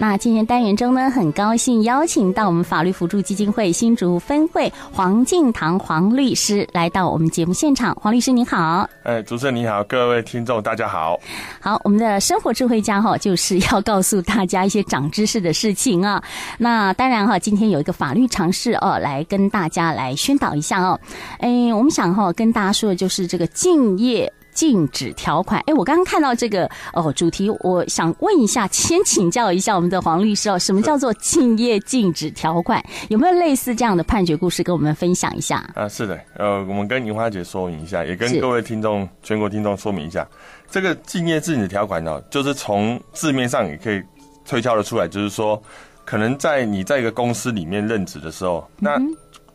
那今天单元中呢，很高兴邀请到我们法律辅助基金会新竹分会黄敬堂黄律师来到我们节目现场。黄律师您好，哎，主持人你好，各位听众大家好。好，我们的生活智慧家哈，就是要告诉大家一些长知识的事情啊。那当然哈，今天有一个法律常识哦，来跟大家来宣导一下哦。哎，我们想哈，跟大家说的就是这个敬业。禁止条款，哎，我刚刚看到这个哦主题，我想问一下，先请教一下我们的黄律师哦，什么叫做竞业禁止条款？有没有类似这样的判决故事跟我们分享一下？啊，是的，呃，我们跟银花姐说明一下，也跟各位听众、全国听众说明一下，这个竞业禁止条款呢，就是从字面上也可以推敲的出来，就是说，可能在你在一个公司里面任职的时候，那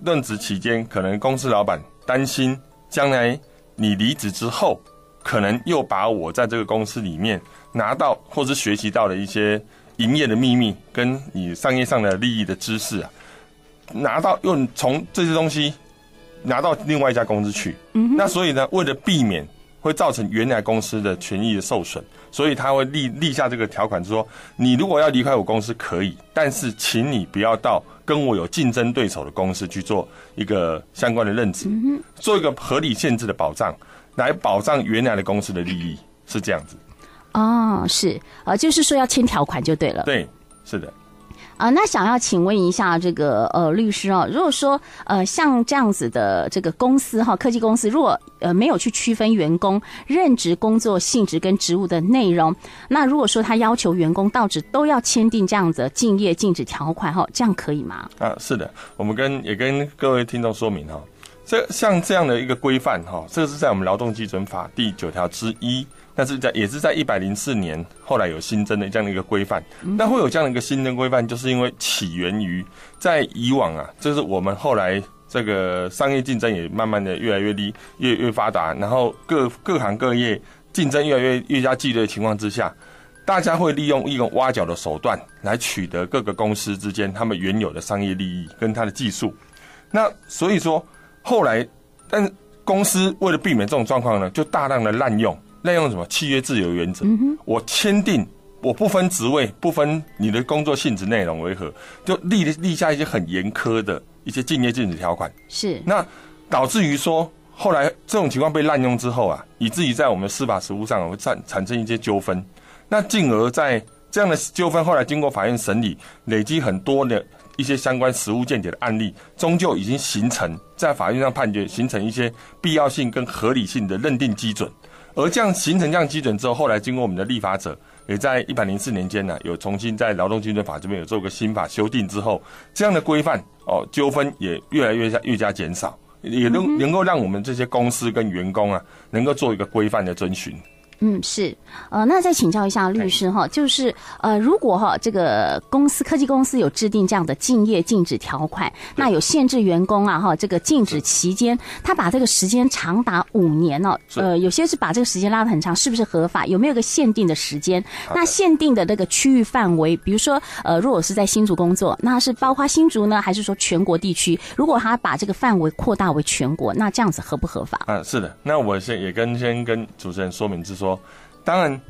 任职期间，可能公司老板担心将来你离职之后。可能又把我在这个公司里面拿到或是学习到的一些营业的秘密，跟你商业上的利益的知识啊，拿到又从这些东西拿到另外一家公司去。嗯，那所以呢，为了避免会造成原来公司的权益的受损，所以他会立立下这个条款，就是说你如果要离开我公司可以，但是请你不要到跟我有竞争对手的公司去做一个相关的任职，做一个合理限制的保障。来保障原来的公司的利益，是这样子。哦，是，呃，就是说要签条款就对了。对，是的。啊、呃，那想要请问一下这个呃律师哦，如果说呃像这样子的这个公司哈，科技公司，如果呃没有去区分员工任职工作性质跟职务的内容，那如果说他要求员工到职都要签订这样子的竞业禁止条款哈，这样可以吗？啊，是的，我们跟也跟各位听众说明哈。这像这样的一个规范哈，这个是在我们劳动基准法第九条之一，但是在也是在一百零四年后来有新增的这样的一个规范。那会有这样的一个新增规范，就是因为起源于在以往啊，就是我们后来这个商业竞争也慢慢的越来越利越越发达，然后各各行各业竞争越来越越加激烈的情况之下，大家会利用一种挖角的手段来取得各个公司之间他们原有的商业利益跟他的技术。那所以说。后来，但是公司为了避免这种状况呢，就大量的滥用滥用什么契约自由原则。我签订我不分职位、不分你的工作性质内容为何，就立立下一些很严苛的一些竞业禁止条款。是那导致于说，后来这种情况被滥用之后啊，以至于在我们司法实务上会产产生一些纠纷。那进而在这样的纠纷后来经过法院审理，累积很多的。一些相关实务见解的案例，终究已经形成在法院上判决，形成一些必要性跟合理性的认定基准。而这样形成这样基准之后，后来经过我们的立法者，也在一百零四年间呢，有重新在劳动基准法这边有做个新法修订之后，这样的规范哦，纠纷也越来越加越加减少，也能能够让我们这些公司跟员工啊，能够做一个规范的遵循。嗯，是，呃，那再请教一下律师哈，就是呃，如果哈这个公司科技公司有制定这样的竞业禁止条款，那有限制员工啊哈这个禁止期间，他把这个时间长达五年哦，呃，有些是把这个时间拉得很长，是不是合法？有没有个限定的时间？那限定的那个区域范围，比如说呃，如果是在新竹工作，那是包括新竹呢，还是说全国地区？如果他把这个范围扩大为全国，那这样子合不合法？啊，是的，那我先也跟先跟主持人说明，是说。当然，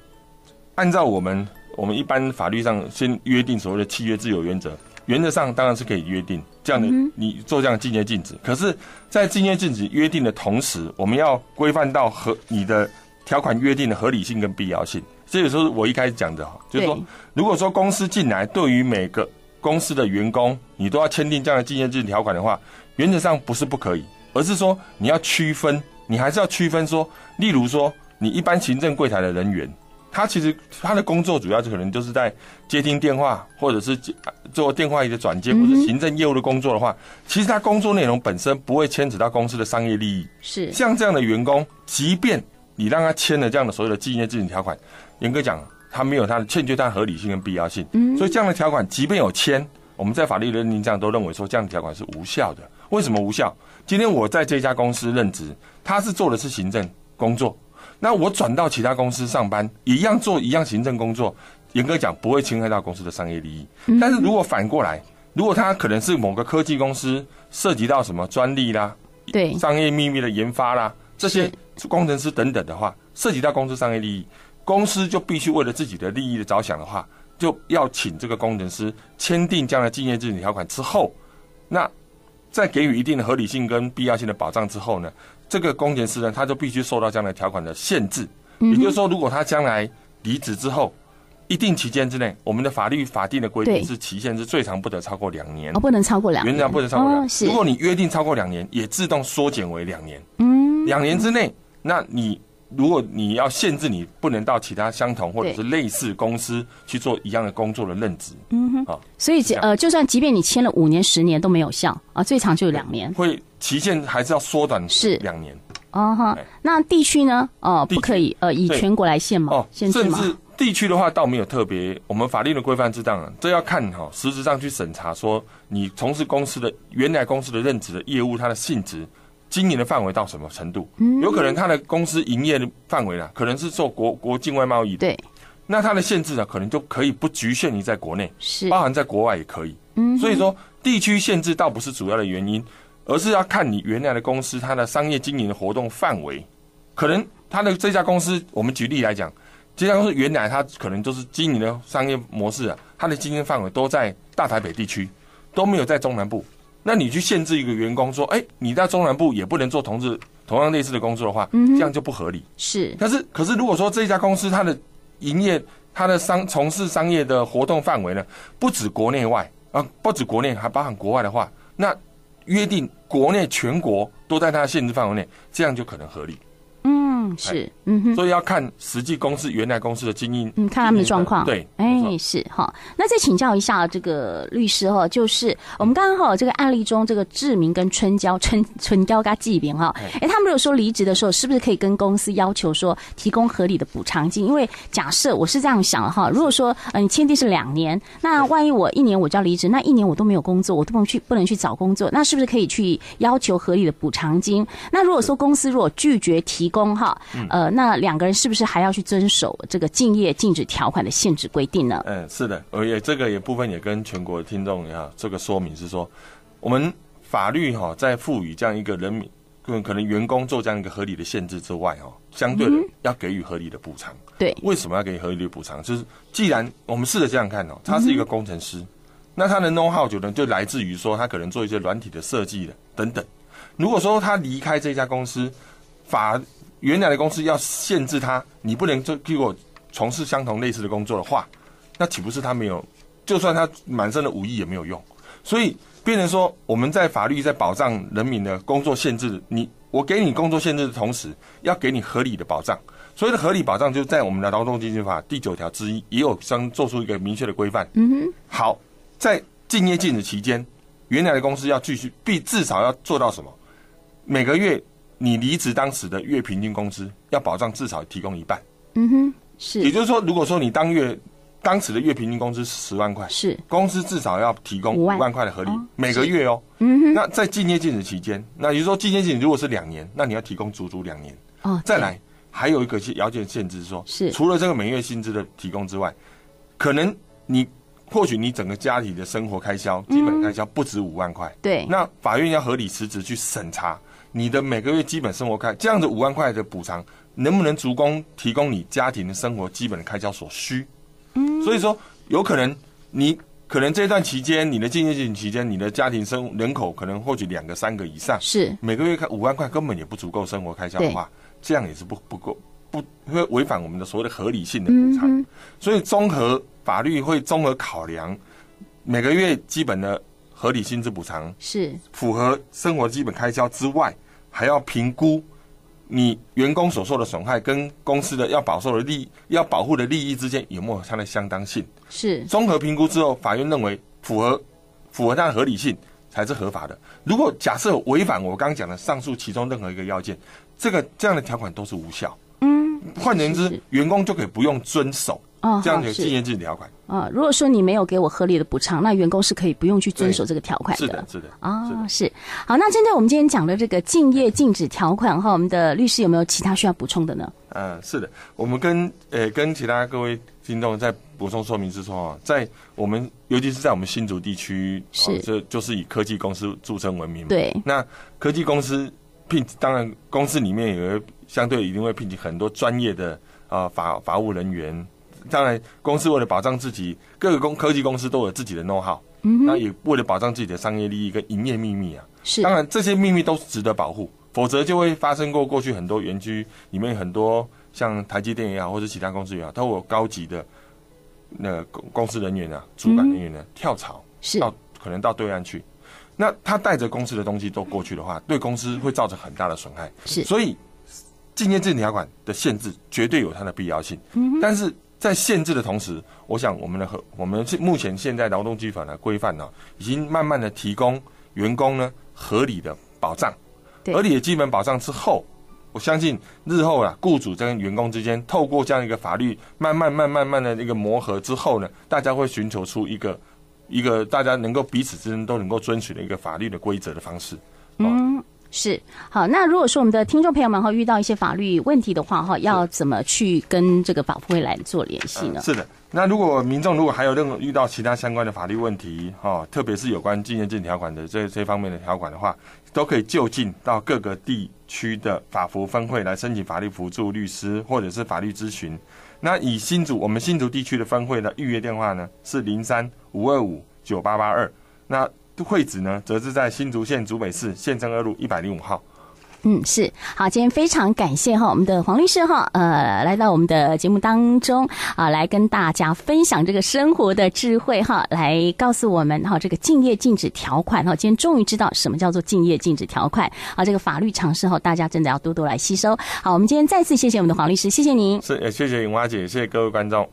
按照我们我们一般法律上先约定所谓的契约自由原则，原则上当然是可以约定这样的，你做这样的竞业禁止。可是，在竞业禁止约定的同时，我们要规范到合你的条款约定的合理性跟必要性。这也是我一开始讲的哈，就是说，如果说公司进来对于每个公司的员工，你都要签订这样的竞业禁止条款的话，原则上不是不可以，而是说你要区分，你还是要区分说，例如说。你一般行政柜台的人员，他其实他的工作主要就可能就是在接听电话，或者是做电话仪的转接，或者行政业务的工作的话，其实他工作内容本身不会牵扯到公司的商业利益。是像这样的员工，即便你让他签了这样的所有的竞业禁止条款，严格讲，他没有他的欠缺他的合理性跟必要性。嗯，所以这样的条款，即便有签，我们在法律认定上都认为说这样的条款是无效的。为什么无效？今天我在这家公司任职，他是做的是行政工作。那我转到其他公司上班，一样做一样行政工作，严格讲不会侵害到公司的商业利益。但是如果反过来，如果他可能是某个科技公司涉及到什么专利啦，对，商业秘密的研发啦，这些工程师等等的话，涉及到公司商业利益，公司就必须为了自己的利益的着想的话，就要请这个工程师签订这样的竞业禁止条款之后，那在给予一定的合理性跟必要性的保障之后呢，这个工程师呢，他就必须受到这样的条款的限制。也就是说，如果他将来离职之后，一定期间之内，我们的法律法定的规定是期限是最长不得超过两年，哦，不能超过两年，原来不能超过两年。如果你约定超过两年，也自动缩减为两年。嗯，两年之内，那你如果你要限制你不能到其他相同或者是类似公司去做一样的工作的任职，嗯哼，啊，所以呃，就算即便你签了五年、十年都没有效啊，最长就两年，会期限还是要缩短是两年。哦哈，那地区呢？哦，不可以，呃，以全国来限吗？哦，限制吗？甚至地区的话，倒没有特别，我们法律的规范之当，这要看哈，实质上去审查，说你从事公司的原来公司的任职的业务，它的性质、经营的范围到什么程度？嗯，有可能他的公司营业的范围呢，可能是做国国境外贸易的。对，那它的限制呢，可能就可以不局限于在国内，是包含在国外也可以。嗯，所以说地区限制倒不是主要的原因，而是要看你原来的公司它的商业经营的活动范围。可能他的这家公司，我们举例来讲，这家公司原来它可能就是经营的商业模式啊，它的经营范围都在大台北地区，都没有在中南部。那你去限制一个员工说，哎，你在中南部也不能做同志同样类似的工作的话，嗯这样就不合理。是。但是，可是如果说这家公司它的营业、它的商从事商业的活动范围呢，不止国内外啊，不止国内，还包含国外的话，那约定国内全国都在它的限制范围内，这样就可能合理。嗯，是，嗯哼，所以要看实际公司原来公司的经营，嗯，看他们的状况，对，哎，是哈。那再请教一下这个律师哈，就是我们刚刚哈这个案例中，这个志明跟春娇春春娇跟纪明哈，哎，他们有说离职的时候，是不是可以跟公司要求说提供合理的补偿金？因为假设我是这样想的哈，如果说嗯签订是两年，那万一我一年我就要离职，那一年我都没有工作，我都不能去不能去找工作，那是不是可以去要求合理的补偿金？那如果说公司如果拒绝提供哈？呃，那两个人是不是还要去遵守这个竞业禁止条款的限制规定呢？嗯，是的，而也这个也部分也跟全国的听众哈，这个说明是说，我们法律哈在赋予这样一个人民，可能员工做这样一个合理的限制之外哈，相对的要给予合理的补偿。对，为什么要给予合理的补偿？就是既然我们试着这样看哦，他是一个工程师，那他的 know how 就能就来自于说他可能做一些软体的设计的等等。如果说他离开这家公司，法原来的公司要限制他，你不能就给我从事相同类似的工作的话，那岂不是他没有？就算他满身的武艺也没有用。所以变成说，我们在法律在保障人民的工作限制，你我给你工作限制的同时，要给你合理的保障。所谓的合理保障，就在我们的劳动基金法第九条之一也有相做出一个明确的规范。嗯哼。好，在禁业禁止期间，原来的公司要继续必至少要做到什么？每个月。你离职当时的月平均工资要保障至少提供一半。嗯哼，是。也就是说，如果说你当月当时的月平均工资是十万块，是公司至少要提供五万块的合理每个月哦。嗯哼。那在竞业禁止期间，那也就是说竞业禁止如果是两年，那你要提供足足两年。哦。再来，还有一个条件限制是说，是除了这个每月薪资的提供之外，可能你或许你整个家庭的生活开销、基本开销不止五万块。对。那法院要合理辞职去审查。你的每个月基本生活开，这样子五万块的补偿，能不能足供提供你家庭的生活基本的开销所需？嗯，所以说有可能你可能这段期间，你的竞业性期间，你的家庭生人口可能或许两个三个以上，是每个月开五万块根本也不足够生活开销的话，这样也是不不够不会违反我们的所谓的合理性的补偿。嗯、所以综合法律会综合考量每个月基本的合理薪资补偿是符合生活基本开销之外。还要评估你员工所受的损害跟公司的要保受的利益、要保护的利益之间有没有它的相当性？是综合评估之后，法院认为符合符合它的合理性才是合法的。如果假设违反我刚刚讲的上述其中任何一个要件，这个这样的条款都是无效。嗯，换言之，员工就可以不用遵守。哦，这样的竞业禁止条款啊，如果说你没有给我合理的补偿，那员工是可以不用去遵守这个条款的。是的，是的。啊、哦，是。好，那针对我们今天讲的这个竞业禁止条款哈，我们的律师有没有其他需要补充的呢？嗯，是的，我们跟呃跟其他各位听众在补充说明之中啊，在我们尤其是在我们新竹地区，是就就是以科技公司著称闻名。对。那科技公司聘，当然公司里面有相对一定会聘请很多专业的啊法法务人员。当然公司为了保障自己，各个公科技公司都有自己的 know how，嗯，那也为了保障自己的商业利益跟营业秘密啊，是，当然这些秘密都是值得保护，否则就会发生过过去很多园区里面很多像台积电也好，或者其他公司也好，都有高级的那个公公司人员啊，主管人员呢、嗯、跳槽，是到可能到对岸去。那他带着公司的东西都过去的话，对公司会造成很大的损害。是，所以竞业禁止条款的限制绝对有它的必要性。嗯，但是在限制的同时，我想我们的和我们目前现在劳动基本法的规范呢，已经慢慢的提供员工呢合理的保障。合理的基本保障之后，我相信日后啊，雇主跟员工之间透过这样一个法律慢慢、慢、慢慢的一个磨合之后呢，大家会寻求出一个。一个大家能够彼此之间都能够遵循的一个法律的规则的方式。嗯，是好。那如果说我们的听众朋友们哈遇到一些法律问题的话哈，要怎么去跟这个法服会来做联系呢？是的。那如果民众如果还有任何遇到其他相关的法律问题哈，特别是有关禁止条款的这这方面的条款的话，都可以就近到各个地区的法服分会来申请法律辅助律师或者是法律咨询。那以新竹我们新竹地区的分会的预约电话呢是零三五二五九八八二，那会址呢则是在新竹县竹北市县政二路一百零五号。嗯，是好，今天非常感谢哈，我们的黄律师哈，呃，来到我们的节目当中啊，来跟大家分享这个生活的智慧哈，来告诉我们哈，这个竞业禁止条款哈，今天终于知道什么叫做竞业禁止条款啊，这个法律常识哈，大家真的要多多来吸收。好，我们今天再次谢谢我们的黄律师，谢谢您。是，也谢谢颖华姐，谢谢各位观众。